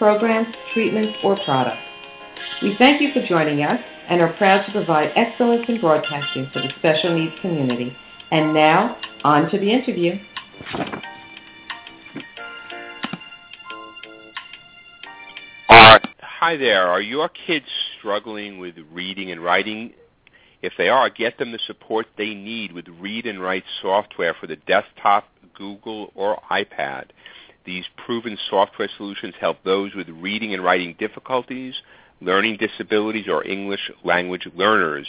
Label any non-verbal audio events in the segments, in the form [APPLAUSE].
programs, treatments, or products. We thank you for joining us and are proud to provide excellence in broadcasting for the special needs community. And now, on to the interview. Uh, hi there. Are your kids struggling with reading and writing? If they are, get them the support they need with read and write software for the desktop, Google, or iPad. These proven software solutions help those with reading and writing difficulties, learning disabilities, or English language learners.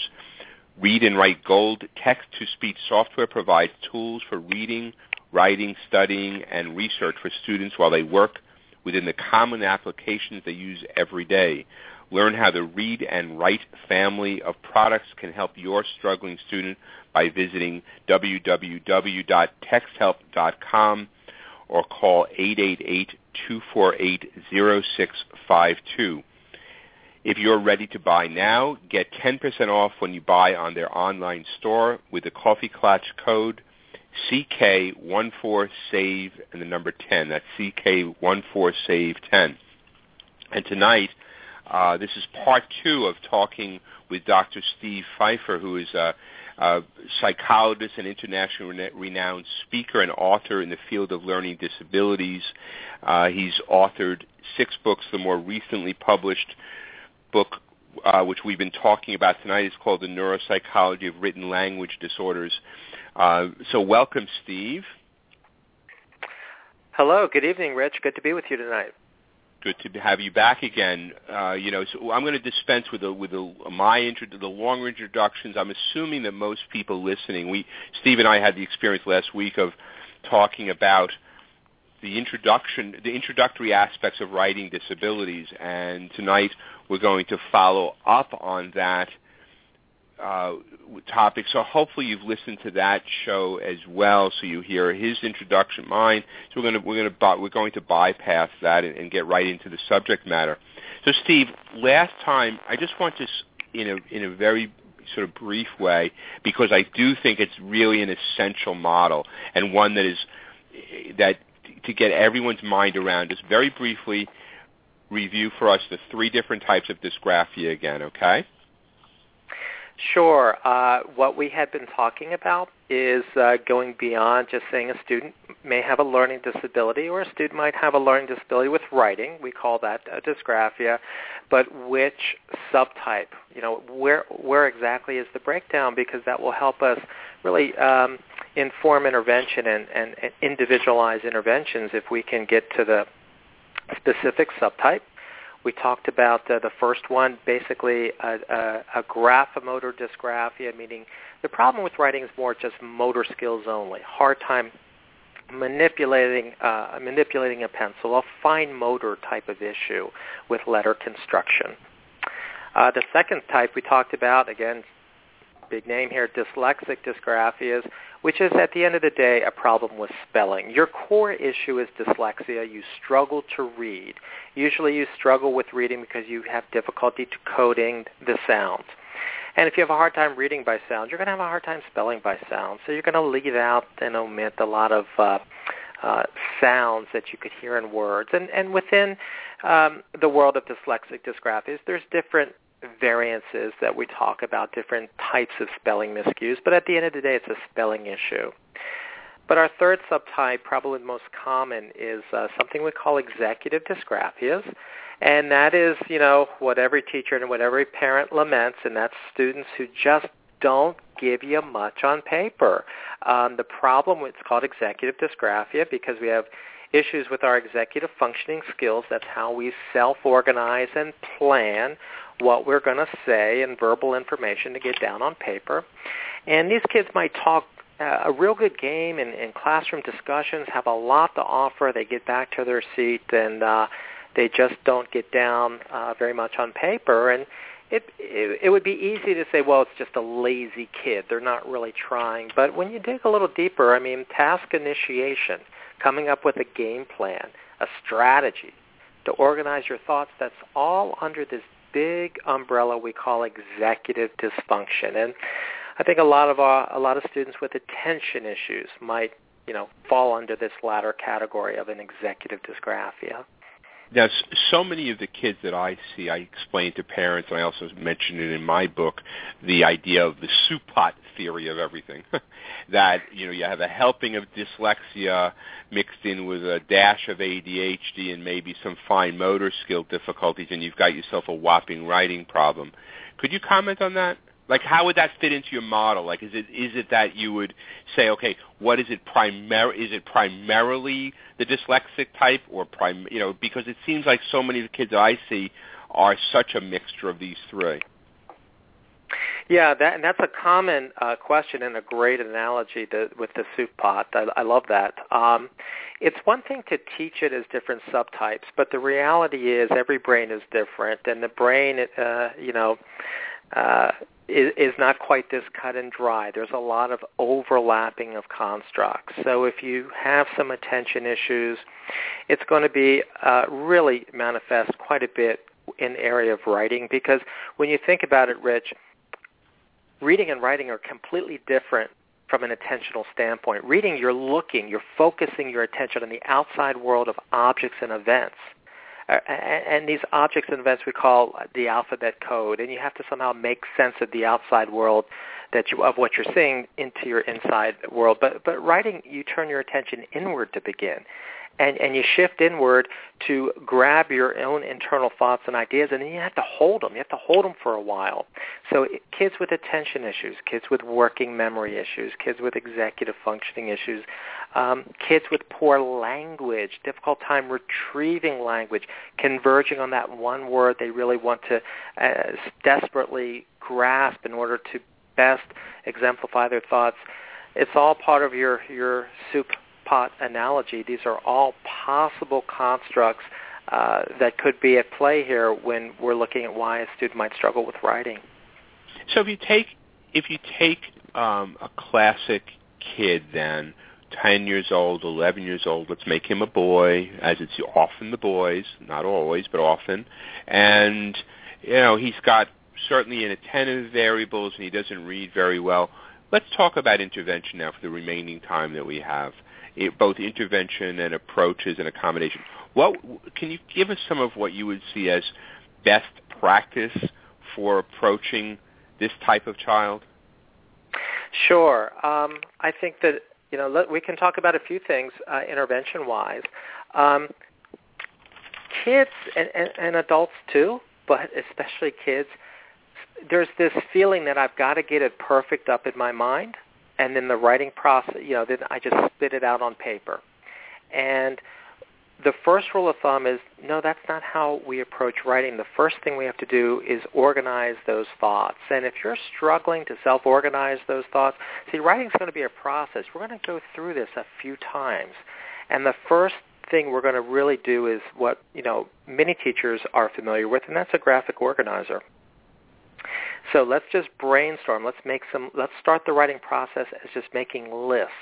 Read and Write Gold text-to-speech software provides tools for reading, writing, studying, and research for students while they work within the common applications they use every day. Learn how the Read and Write family of products can help your struggling student by visiting www.texthelp.com or call 888-248-0652. If you're ready to buy now, get 10% off when you buy on their online store with the Coffee Klatch code CK14SAVE and the number 10. That's CK14SAVE10. And tonight, uh, this is part two of talking with Dr. Steve Feifer, who is a, psychologist and internationally renowned speaker and author in the field of learning disabilities. Uh, he's authored six books. The more recently published book, uh, which we've been talking about tonight, is called The Neuropsychology of Written Language Disorders. Uh, so welcome, Steve. Hello. Good evening, Rich. Good to be with you tonight good to have you back again. Uh, you know, so I'm going to dispense with a, with a, my intro, the longer introductions. I'm assuming that most people listening, we Steve and I had the experience last week of talking about the introduction, the introductory aspects of writing disabilities, and tonight we're going to follow up on that uh, topic. So hopefully you've listened to that show as well, so you hear his introduction, mine. So we're going to we're going to we're going to bypass that and, and get right into the subject matter. So Steve, last time I just want to in a in a very sort of brief way because I do think it's really an essential model and one that is that to get everyone's mind around. Just very briefly review for us the three different types of dysgraphia again, okay? Sure. Uh, what we had been talking about is uh, going beyond just saying a student may have a learning disability or a student might have a learning disability with writing. We call that a dysgraphia. But which subtype? You know, where where exactly is the breakdown? Because that will help us really um, inform intervention and, and, and individualize interventions if we can get to the specific subtype we talked about uh, the first one, basically a, a, a graphomotor dysgraphia, meaning the problem with writing is more just motor skills only, hard time manipulating uh, manipulating a pencil, a fine motor type of issue with letter construction. Uh, the second type we talked about, again, big name here, dyslexic dysgraphias, which is at the end of the day a problem with spelling. Your core issue is dyslexia. You struggle to read. Usually you struggle with reading because you have difficulty decoding the sounds. And if you have a hard time reading by sound, you're going to have a hard time spelling by sound. So you're going to leave out and omit a lot of uh, uh, sounds that you could hear in words. And, and within um, the world of dyslexic dysgraphias, there's different variances that we talk about, different types of spelling miscues, but at the end of the day, it's a spelling issue. But our third subtype, probably the most common, is uh, something we call executive dysgraphias. And that is, you know, what every teacher and what every parent laments, and that's students who just don't give you much on paper. Um, the problem, it's called executive dysgraphia because we have issues with our executive functioning skills. That's how we self-organize and plan what we're going to say and verbal information to get down on paper. And these kids might talk uh, a real good game in, in classroom discussions, have a lot to offer. They get back to their seat and uh, they just don't get down uh, very much on paper. And it, it it would be easy to say, well, it's just a lazy kid. They're not really trying. But when you dig a little deeper, I mean, task initiation, coming up with a game plan, a strategy to organize your thoughts, that's all under this big umbrella we call executive dysfunction. And I think a lot of our, a lot of students with attention issues might, you know, fall under this latter category of an executive dysgraphia. Now, so many of the kids that I see, I explain to parents, and I also mention it in my book, the idea of the soup pot theory of everything. [LAUGHS] that, you know, you have a helping of dyslexia mixed in with a dash of ADHD and maybe some fine motor skill difficulties, and you've got yourself a whopping writing problem. Could you comment on that? Like, how would that fit into your model? Like, is it is it that you would say, okay, what is it primar? Is it primarily the dyslexic type, or prim? You know, because it seems like so many of the kids that I see are such a mixture of these three. Yeah, that, and that's a common uh, question and a great analogy to, with the soup pot. I, I love that. Um, it's one thing to teach it as different subtypes, but the reality is every brain is different, and the brain, uh, you know, uh, is, not quite this cut and dry. There's a lot of overlapping of constructs. So if you have some attention issues, it's going to be uh, really manifest quite a bit in area of writing because when you think about it, Rich, reading and writing are completely different from an attentional standpoint. Reading, you're looking, you're focusing your attention on the outside world of objects and events. Uh, and these objects and events we call the alphabet code, and you have to somehow make sense of the outside world that you of what you're seeing into your inside world. But but writing, you turn your attention inward to begin, and and you shift inward to grab your own internal thoughts and ideas, and then you have to hold them. You have to hold them for a while. So kids with attention issues, kids with working memory issues, kids with executive functioning issues, um, kids with poor language, difficult time retrieving language, converging on that one word they really want to uh, desperately grasp in order to best exemplify their thoughts. It's all part of your, your soup pot analogy. These are all possible constructs uh, that could be at play here when we're looking at why a student might struggle with writing. So if you take if you take um, a classic kid then 10 years old, 11 years old, let's make him a boy, as it's often the boys, not always, but often. And, you know, he's got certainly inattentive variables and he doesn't read very well. Let's talk about intervention now for the remaining time that we have, it, both intervention and approaches and accommodation. What Can you give us some of what you would see as best practice for approaching this type of child? Sure. Um, I think that you know, let, we can talk about a few things uh, intervention-wise. Um, kids and, and, and adults too, but especially kids, there's this feeling that I've got to get it perfect up in my mind, and then the writing process, you know, then I just spit it out on paper. And the first rule of thumb is no, that's not how we approach writing. The first thing we have to do is organize those thoughts. And if you're struggling to self-organize those thoughts, see, writing is going to be a process. We're going to go through this a few times. And the first thing we're going to really do is what, you know, many teachers are familiar with, and that's a graphic organizer. So let's just brainstorm. Let's make some. Let's start the writing process as just making lists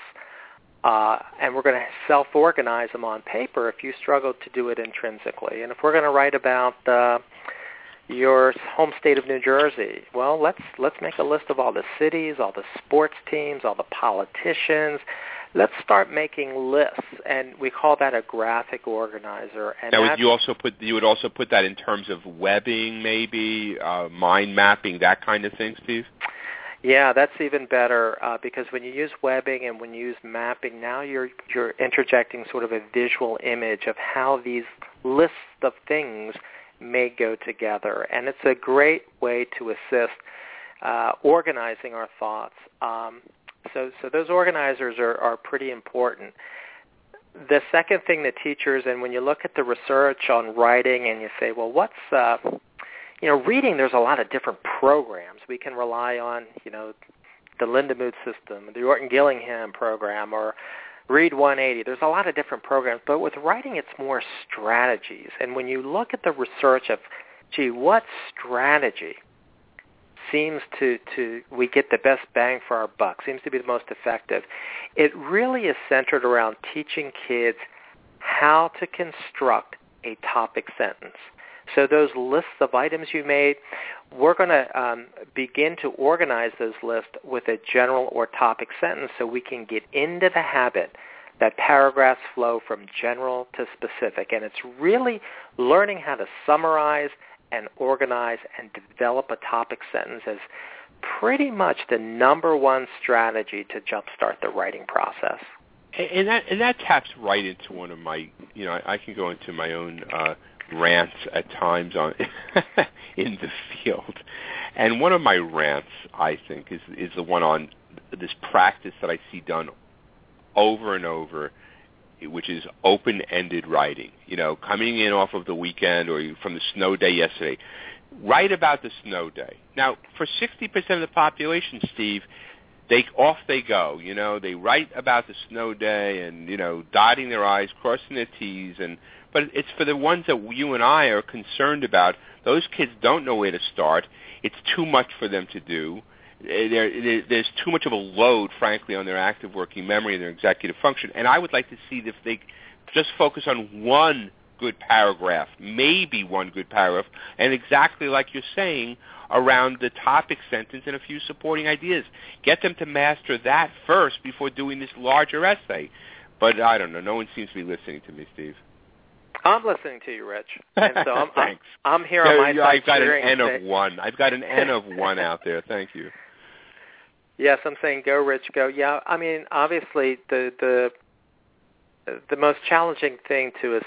uh, and we're going to self-organize them on paper if you struggle to do it intrinsically. And if we're going to write about uh, your home state of New Jersey, well, let's let's make a list of all the cities, all the sports teams, all the politicians. Let's start making lists, and we call that a graphic organizer. And now, would you also put you would also put that in terms of webbing, maybe uh, mind mapping, that kind of thing, Steve? Yeah, that's even better uh, because when you use webbing and when you use mapping, now you're you're interjecting sort of a visual image of how these lists of things may go together. And it's a great way to assist uh, organizing our thoughts. Um, so, so those organizers are, are pretty important. The second thing that teachers, and when you look at the research on writing and you say, well, what's, uh, you know, reading, there's a lot of different programs. We can rely on, you know, the Lindamood system, the Orton Gillingham program, or Read 180. There's a lot of different programs, but with writing, it's more strategies. And when you look at the research of, gee, what strategy seems to, to we get the best bang for our buck, seems to be the most effective, it really is centered around teaching kids how to construct a topic sentence. So those lists of items you made, we're going to um, begin to organize those lists with a general or topic sentence so we can get into the habit that paragraphs flow from general to specific. And it's really learning how to summarize and organize and develop a topic sentence as pretty much the number one strategy to jumpstart the writing process. And that and that taps right into one of my, you know, I, I can go into my own uh, rants at times on [LAUGHS] in the field. And one of my rants, I think, is is the one on this practice that I see done over and over, which is open-ended writing. You know, coming in off of the weekend or from the snow day yesterday, write about the snow day. Now, for 60% of the population, Steve, they off they go. You know, they write about the snow day and you know, dotting their i's, crossing their t's, and but it's for the ones that you and I are concerned about. Those kids don't know where to start. It's too much for them to do. Eh, there, there's too much of a load, frankly, on their active working memory and their executive function. And I would like to see if they just focus on one good paragraph, maybe one good paragraph, and exactly like you're saying, around the topic sentence and a few supporting ideas. Get them to master that first before doing this larger essay. But I don't know. No one seems to be listening to me, Steve. I'm listening to you, Rich. And so I'm, [LAUGHS] Thanks. I'm, I'm here on my side. I've got an N of one. I've got an N of [LAUGHS] one out there. Thank you. Yes, I'm saying go, Rich, go. Yeah, I mean, obviously the the the most challenging thing to us,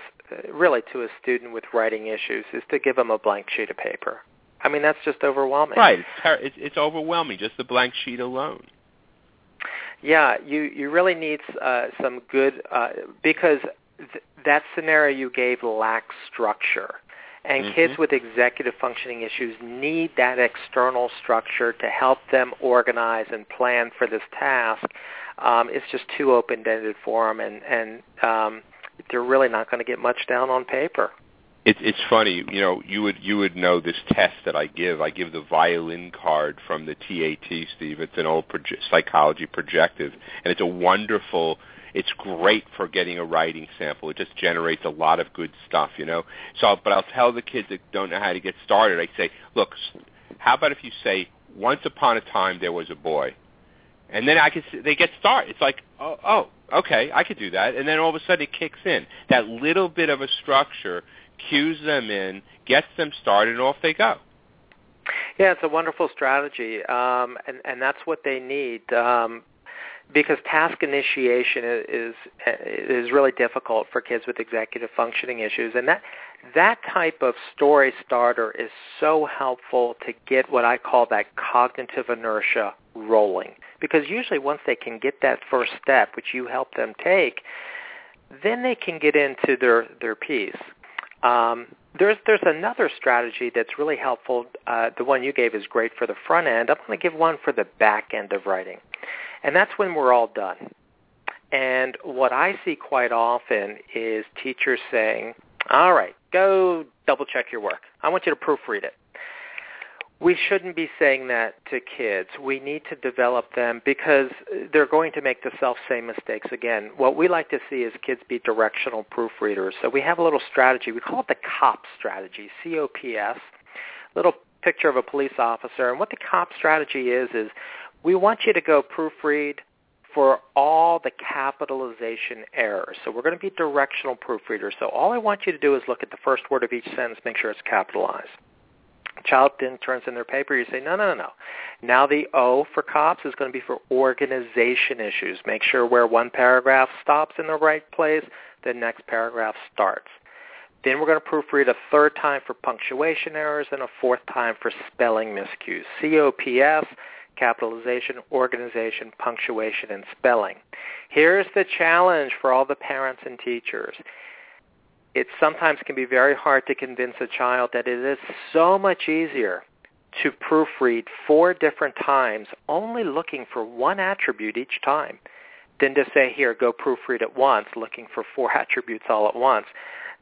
really to a student with writing issues, is to give them a blank sheet of paper. I mean, that's just overwhelming. Right. It's it's, it's overwhelming. Just the blank sheet alone. Yeah, you you really need uh, some good uh, because th- that scenario you gave lacks structure. And mm-hmm. kids with executive functioning issues need that external structure to help them organize and plan for this task. Um, it's just too open-ended for them, and, and um, they're really not going to get much down on paper. It's it's funny, you know. You would you would know this test that I give. I give the violin card from the TAT, Steve. It's an old proje- psychology projective, and it's a wonderful it's great for getting a writing sample. It just generates a lot of good stuff, you know. So, but I'll tell the kids that don't know how to get started. I say, look, how about if you say, once upon a time there was a boy, and then I can they get started. It's like, oh, oh, okay, I could do that, and then all of a sudden it kicks in. That little bit of a structure cues them in, gets them started, and off they go. Yeah, it's a wonderful strategy, um, and and that's what they need. Um, because task initiation is is really difficult for kids with executive functioning issues and that that type of story starter is so helpful to get what I call that cognitive inertia rolling because usually once they can get that first step which you help them take then they can get into their their piece um, there's there's another strategy that's really helpful. Uh, the one you gave is great for the front end. I'm going to give one for the back end of writing. And that's when we're all done. And what I see quite often is teachers saying, all right, go double check your work. I want you to proofread it. We shouldn't be saying that to kids. We need to develop them because they're going to make the self-same mistakes again. What we like to see is kids be directional proofreaders. So we have a little strategy. We call it the COP strategy, C-O-P-S, little picture of a police officer. And what the COP strategy is, is we want you to go proofread for all the capitalization errors. So we're going to be directional proofreaders. So all I want you to do is look at the first word of each sentence, make sure it's capitalized. Child then turns in their paper. You say, no, no, no, no. Now the O for COPS is going to be for organization issues. Make sure where one paragraph stops in the right place, the next paragraph starts. Then we're going to proofread a third time for punctuation errors and a fourth time for spelling miscues. COPS, capitalization, organization, punctuation, and spelling. Here's the challenge for all the parents and teachers. It sometimes can be very hard to convince a child that it is so much easier to proofread four different times, only looking for one attribute each time, than to say, here, go proofread it once, looking for four [LAUGHS] attributes all at once.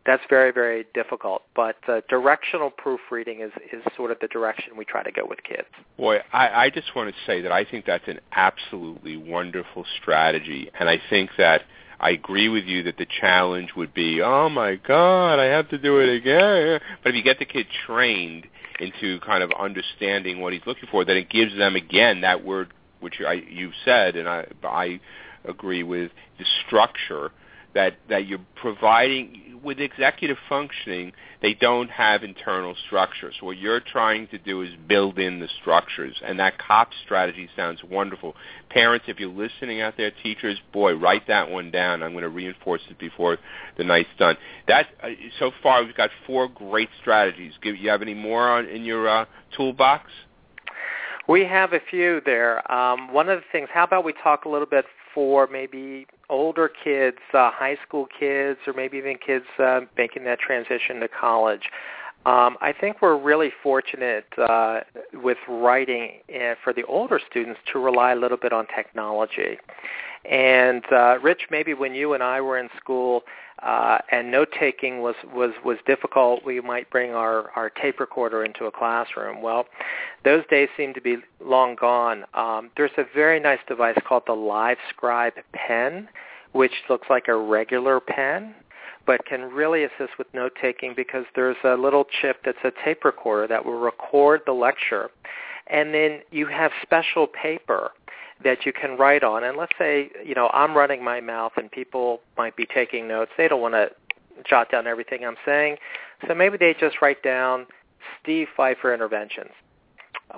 That's very, very difficult. But uh, directional proofreading is, is sort of the direction we try to go with kids. Boy, I, I just want to say that I think that's an absolutely wonderful strategy. And I think that I agree with you that the challenge would be, oh my God, I have to do it again. But if you get the kid trained into kind of understanding what he's looking for, then it gives them again that word which I, you've said, and I, I agree with the structure that that you're providing with executive functioning they don't have internal structures. What you're trying to do is build in the structures and that cop strategy sounds wonderful. Parents if you're listening out there teachers boy write that one down. I'm going to reinforce it before the night's done. That uh, so far we've got four great strategies. Do you have any more on in your uh, toolbox? We have a few there. Um, one of the things, how about we talk a little bit for maybe older kids, uh, high school kids, or maybe even kids uh, making that transition to college. Um, I think we're really fortunate uh, with writing uh, for the older students to rely a little bit on technology. And uh, Rich, maybe when you and I were in school uh, and note taking was, was, was difficult, we might bring our, our tape recorder into a classroom. Well, those days seem to be long gone. Um, there's a very nice device called the Live Scribe pen, which looks like a regular pen but can really assist with note taking because there's a little chip that's a tape recorder that will record the lecture. And then you have special paper that you can write on. And let's say, you know, I'm running my mouth and people might be taking notes. They don't want to jot down everything I'm saying. So maybe they just write down Steve Feifer interventions.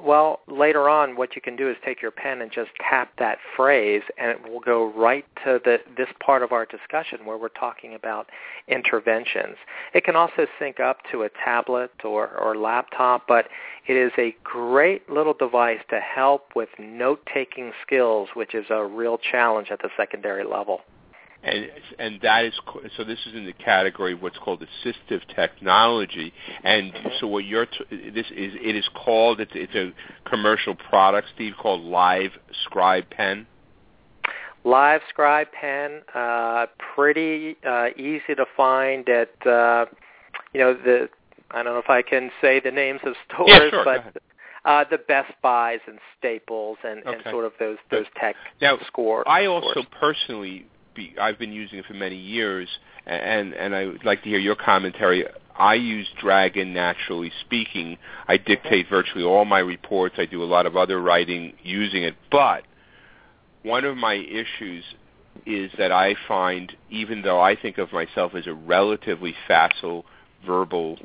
Well, later on, what you can do is take your pen and just tap that phrase, and it will go right to the, this part of our discussion where we're talking about interventions. It can also sync up to a tablet or, or laptop, but it is a great little device to help with note-taking skills, which is a real challenge at the secondary level and and that is so this is in the category of what's called assistive technology and so what you're t- this is it is called it's it's a commercial product steve called live scribe pen Livescribe pen uh pretty uh easy to find at uh you know the i don't know if i can say the names of stores yeah, sure, but uh, the Best Buys and Staples and, okay. and sort of those those tech now, score. I also personally be, I've been using it for many years, and and I would like to hear your commentary. I use Dragon naturally speaking. I dictate virtually all my reports. I do a lot of other writing using it, but one of my issues is that I find, even though I think of myself as a relatively facile verbal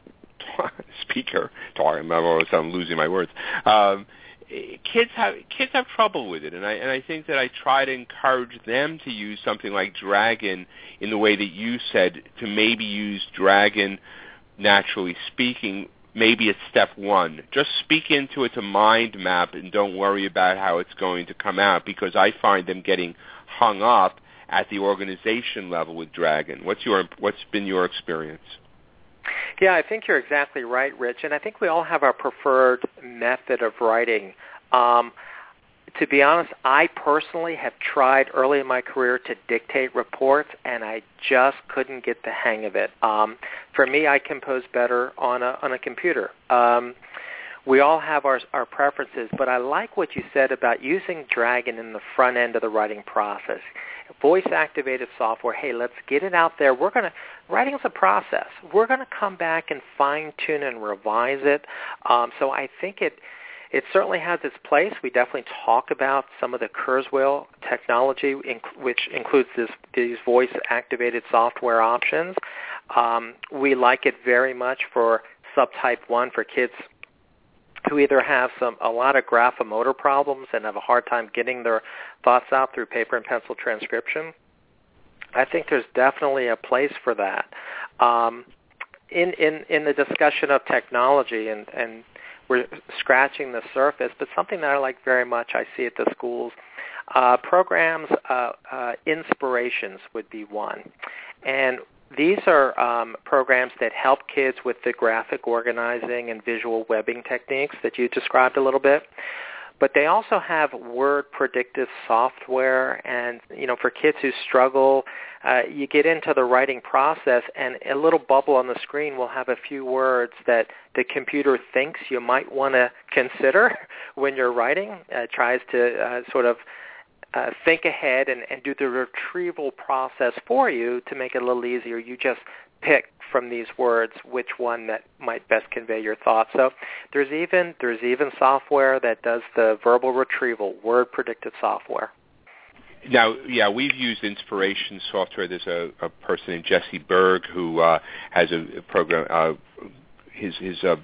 [LAUGHS] speaker, talking, I'm losing my words. Um, kids have kids have trouble with it, and I and I think that I try to encourage them to use something like Dragon in the way that you said to maybe use Dragon naturally speaking. Maybe it's step one. Just speak into it a mind map and don't worry about how it's going to come out because I find them getting hung up at the organization level with Dragon. What's your what's been your experience? Yeah, I think you're exactly right, Rich. And I think we all have our preferred method of writing. Um, to be honest, I personally have tried early in my career to dictate reports, and I just couldn't get the hang of it. Um, for me, I compose better on a on a computer. Um, we all have our our preferences, but I like what you said about using Dragon in the front end of the writing process voice activated software, hey, let's get it out there. We're going to, writing is a process. We're going to come back and fine tune and revise it. Um, so I think it, it certainly has its place. We definitely talk about some of the Kurzweil technology, which includes this, these voice-activated software options. Um, we like it very much for subtype 1 for kids who either have some a lot of graphomotor problems and have a hard time getting their thoughts out through paper and pencil transcription. I think there's definitely a place for that. Um, in, in, in the discussion of technology, and, and we're scratching the surface, but something that I like very much, I see at the schools, uh, programs, uh, uh, inspirations would be one. And these are um, programs that help kids with the graphic organizing and visual webbing techniques that you described a little bit. But they also have word predictive software, and you know, for kids who struggle, uh, you get into the writing process, and a little bubble on the screen will have a few words that the computer thinks you might want to consider [LAUGHS] when you're writing. Uh, it tries to uh, sort of uh, think ahead and, and do the retrieval process for you to make it a little easier. You just pick from these words which one that might best convey your thoughts. So there's even there's even software that does the verbal retrieval, word predictive software. Now, yeah, we've used inspiration software. There's a, a person named Jesse Berg who uh, has a, program. Uh, his his uh,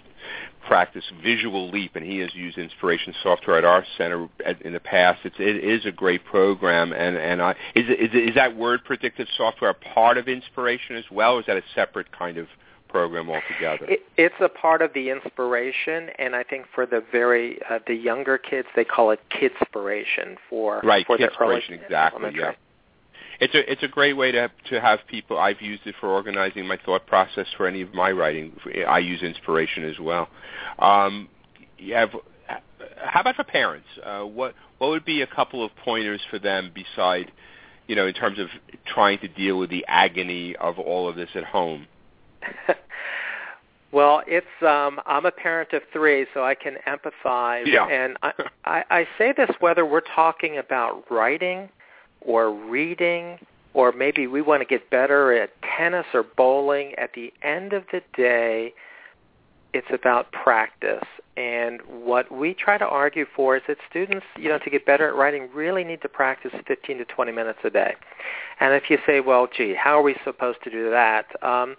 practice Visual Leap, and he has used Inspiration software at our center in the past. It's, it is a great program, and and I, is, is is that word predictive software a part of Inspiration as well, or is that a separate kind of program altogether? It, it's a part of the Inspiration, and I think for the very uh, the younger kids, they call it Kidspiration for right for Kidspiration the exactly. Yeah it's a it's a great way to to have people. I've used it for organizing my thought process for any of my writing. I use inspiration as well. Um, you have how about for parents? Uh, what what would be a couple of pointers for them beside, you know, in terms of trying to deal with the agony of all of this at home? [LAUGHS] well, it's um, I'm a parent of three, so I can empathize. Yeah. And I, [LAUGHS] I, I say this whether we're talking about writing or reading or maybe we want to get better at tennis or bowling. At the end of the day, it's about practice. And what we try to argue for is that students, you know, to get better at writing really need to practice 15 to 20 minutes a day. And if you say, well, gee, how are we supposed to do that? Um,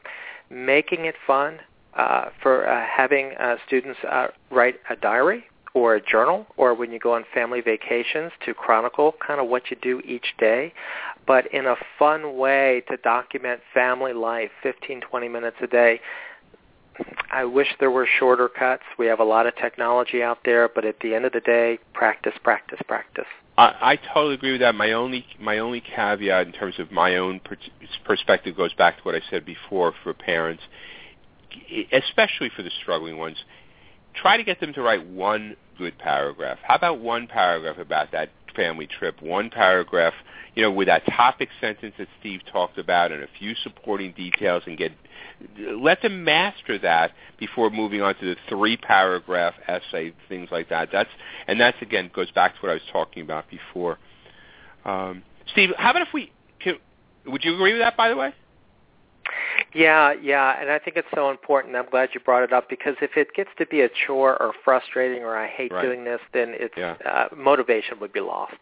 making it fun uh, for uh, having uh, students uh, write a diary or a journal or when you go on family vacations to chronicle kind of what you do each day, but in a fun way to document family life, 15, 20 minutes a day. I wish there were shorter cuts. We have a lot of technology out there, but at the end of the day, practice, practice, practice. I, I totally agree with that. My only my only caveat in terms of my own per- perspective goes back to what I said before for parents, especially for the struggling ones. Try to get them to write one good paragraph. How about one paragraph about that family trip? One paragraph, you know, with that topic sentence that Steve talked about and a few supporting details and get let them master that before moving on to the three paragraph essay, things like that. That's and that's again goes back to what I was talking about before. Um, Steve, how about if we can, would you agree with that by the way? Yeah, yeah, and I think it's so important. I'm glad you brought it up because if it gets to be a chore or frustrating or I hate right. doing this, then it's yeah. uh, motivation would be lost.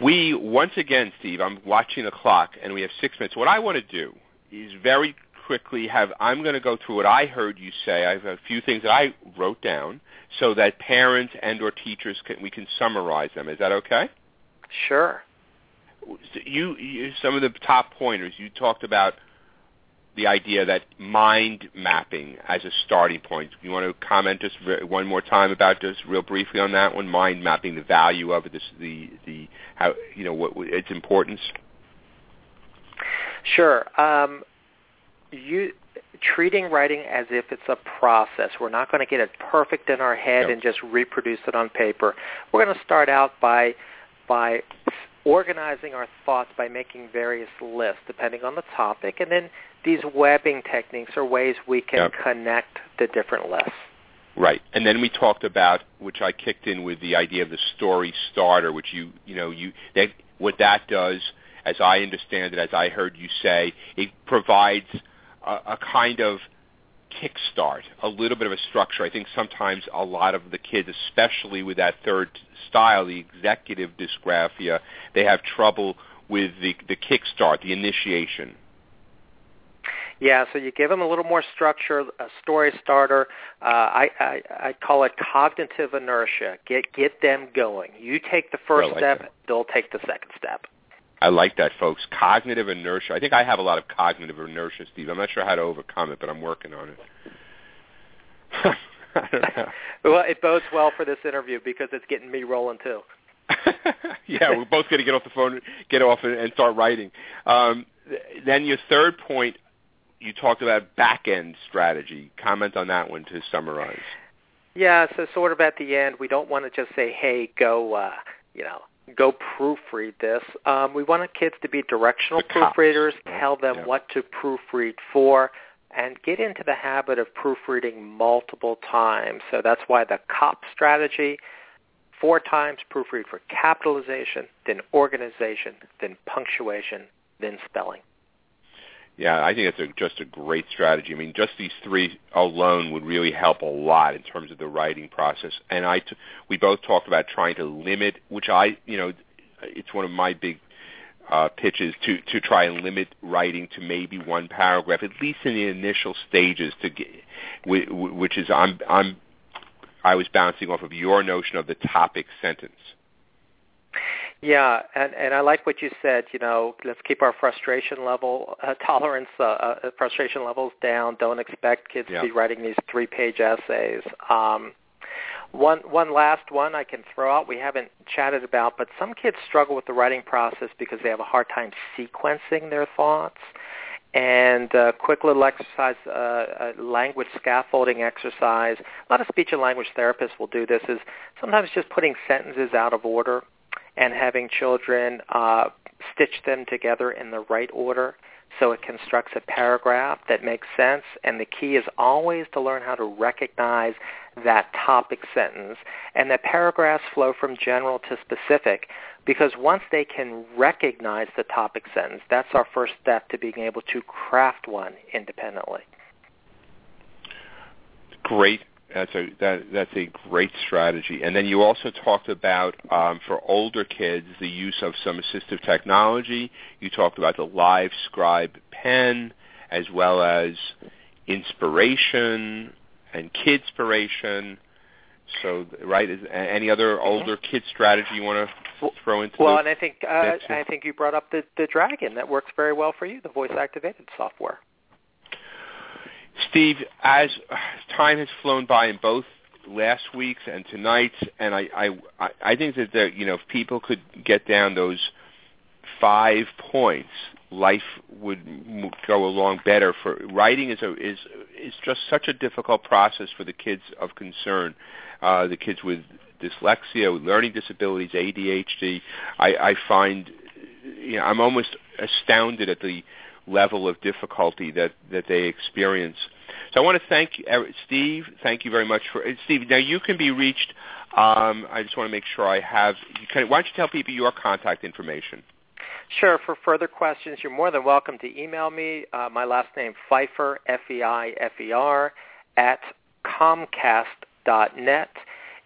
We once again, Steve, I'm watching the clock, and we have six minutes. What I want to do is very quickly have. I'm going to go through what I heard you say. I have a few things that I wrote down so that parents and or teachers can we can summarize them. Is that okay? Sure you, you some of the top pointers you talked about the idea that mind mapping as a starting point. You want to comment just one more time about just real briefly on that one, mind mapping, the value of it, this, the the how you know what its importance. Sure. Um, you treating writing as if it's a process. We're not going to get it perfect in our head and just reproduce it on paper. We're going to start out by by organizing our thoughts by making various lists depending on the topic, and then these webbing techniques are ways we can yep. connect the different lists. Right, and then we talked about, which I kicked in with the idea of the story starter, which you, you know, you that what that does, as I understand it, as I heard you say, it provides a, a kind of kickstart, a little bit of a structure. I think sometimes a lot of the kids, especially with that third style, the executive dysgraphia, they have trouble with the the kickstart, the initiation. Yeah, so you give them a little more structure, a story starter. Uh, I, I I call it cognitive inertia. Get get them going. You take the first like step, that. they'll take the second step. I like that, folks. Cognitive inertia. I think I have a lot of cognitive inertia, Steve. I'm not sure how to overcome it, but I'm working on it. [LAUGHS] well, it bodes well for this interview because it's getting me rolling too. [LAUGHS] yeah, we're both going to get off the phone, get off, and start writing. Um, then your third point, you talked about back end strategy. Comment on that one to summarize. Yeah, so sort of at the end, we don't want to just say, "Hey, go," uh, you know, go proofread this. Um, we want kids to be directional proofreaders, tell them Yeah. what to proofread for, and get into the habit of proofreading multiple times. So that's why the COP strategy, four times proofread for capitalization, then organization, then punctuation, then spelling. Yeah, I think that's a, just a great strategy. I mean, just these three alone would really help a lot in terms of the writing process. And I, t- we both talked about trying to limit, which I, you know, it's one of my big uh, pitches to to try and limit writing to maybe one paragraph, at least in the initial stages. To get, whi- whi- which is I'm I'm I was bouncing off of your notion of the topic sentence. Yeah, and and I like what you said. You know, let's keep our frustration level uh, [LAUGHS] tolerance, uh, uh, frustration levels down. Don't expect kids Yeah. to be writing these three-page essays. Um, one one last one I can throw out. We haven't chatted about, but some kids struggle with the writing process because they have a hard time sequencing their thoughts. And uh, quick little exercise, uh, a language scaffolding exercise. A lot of speech and language therapists will do this. Is sometimes just putting sentences out of order and having children uh, stitch them together in the right order so it constructs a paragraph that makes sense. And the key is always to learn how to recognize that topic sentence and that paragraphs flow from general to specific because once they can recognize the topic sentence, that's our first step to being able to craft one independently. Great. That's a that that's a great strategy. And then you also talked about um, for older kids the use of some assistive technology. You talked about the Live Scribe pen as well as inspiration and kidspiration. So right, is any other older kid strategy you want to throw into? Well, and I think uh. I think you brought up the the Dragon that works very well for you, the voice activated software. Steve, as uh, time has flown by in both last week's and tonight's, and I, I, I think that the, you know if people could get down those five points, life would go along better. For writing is a is is just such a difficult process for the kids of concern, uh, the kids with dyslexia, learning disabilities, ADHD. I, I find, you know, I'm almost astounded at the level of difficulty that that they experience. So I want to thank uh, Steve. Thank you very much for uh, Steve. Now you can be reached. Um, I just want to make sure I have. Can, why don't you tell people your contact information? Sure. For further questions, you're more than welcome to email me. Uh, my last name Feifer F E I F E R at Comcast.net.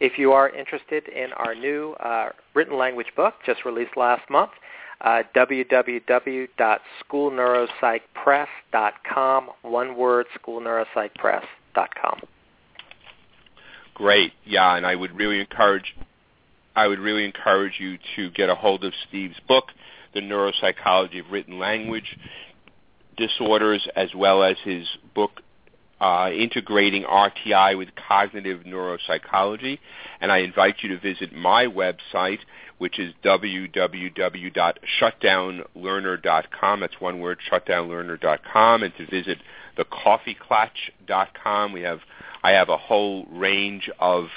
If you are interested in our new uh, written language book just released last month, uh, www.schoolneuropsychpress.com. One word, schoolneuropsychpress.com. Great. Yeah, and I would really encourage I would really encourage you to get a hold of Steve's book, The Neuropsychology of Written Language Disorders, as well as his book Uh, integrating RTI with cognitive neuropsychology. And I invite you to visit my website, which is www.shutdownlearner.com. That's one word, shutdownlearner.com, and to visit thecoffeeclatch.com. We have I have a whole range of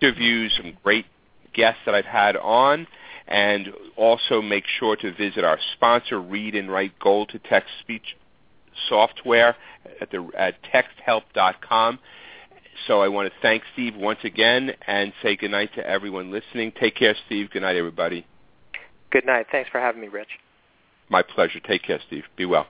interviews, some great guests that I've had on, and also make sure to visit our sponsor, Read and Write Gold to Text Speech software at the at texthelp.com. So I want to thank Steve once again and say goodnight to everyone listening. Take care, Steve. Good night, everybody. Good night. Thanks for having me, Rich. My pleasure. Take care, Steve. Be well.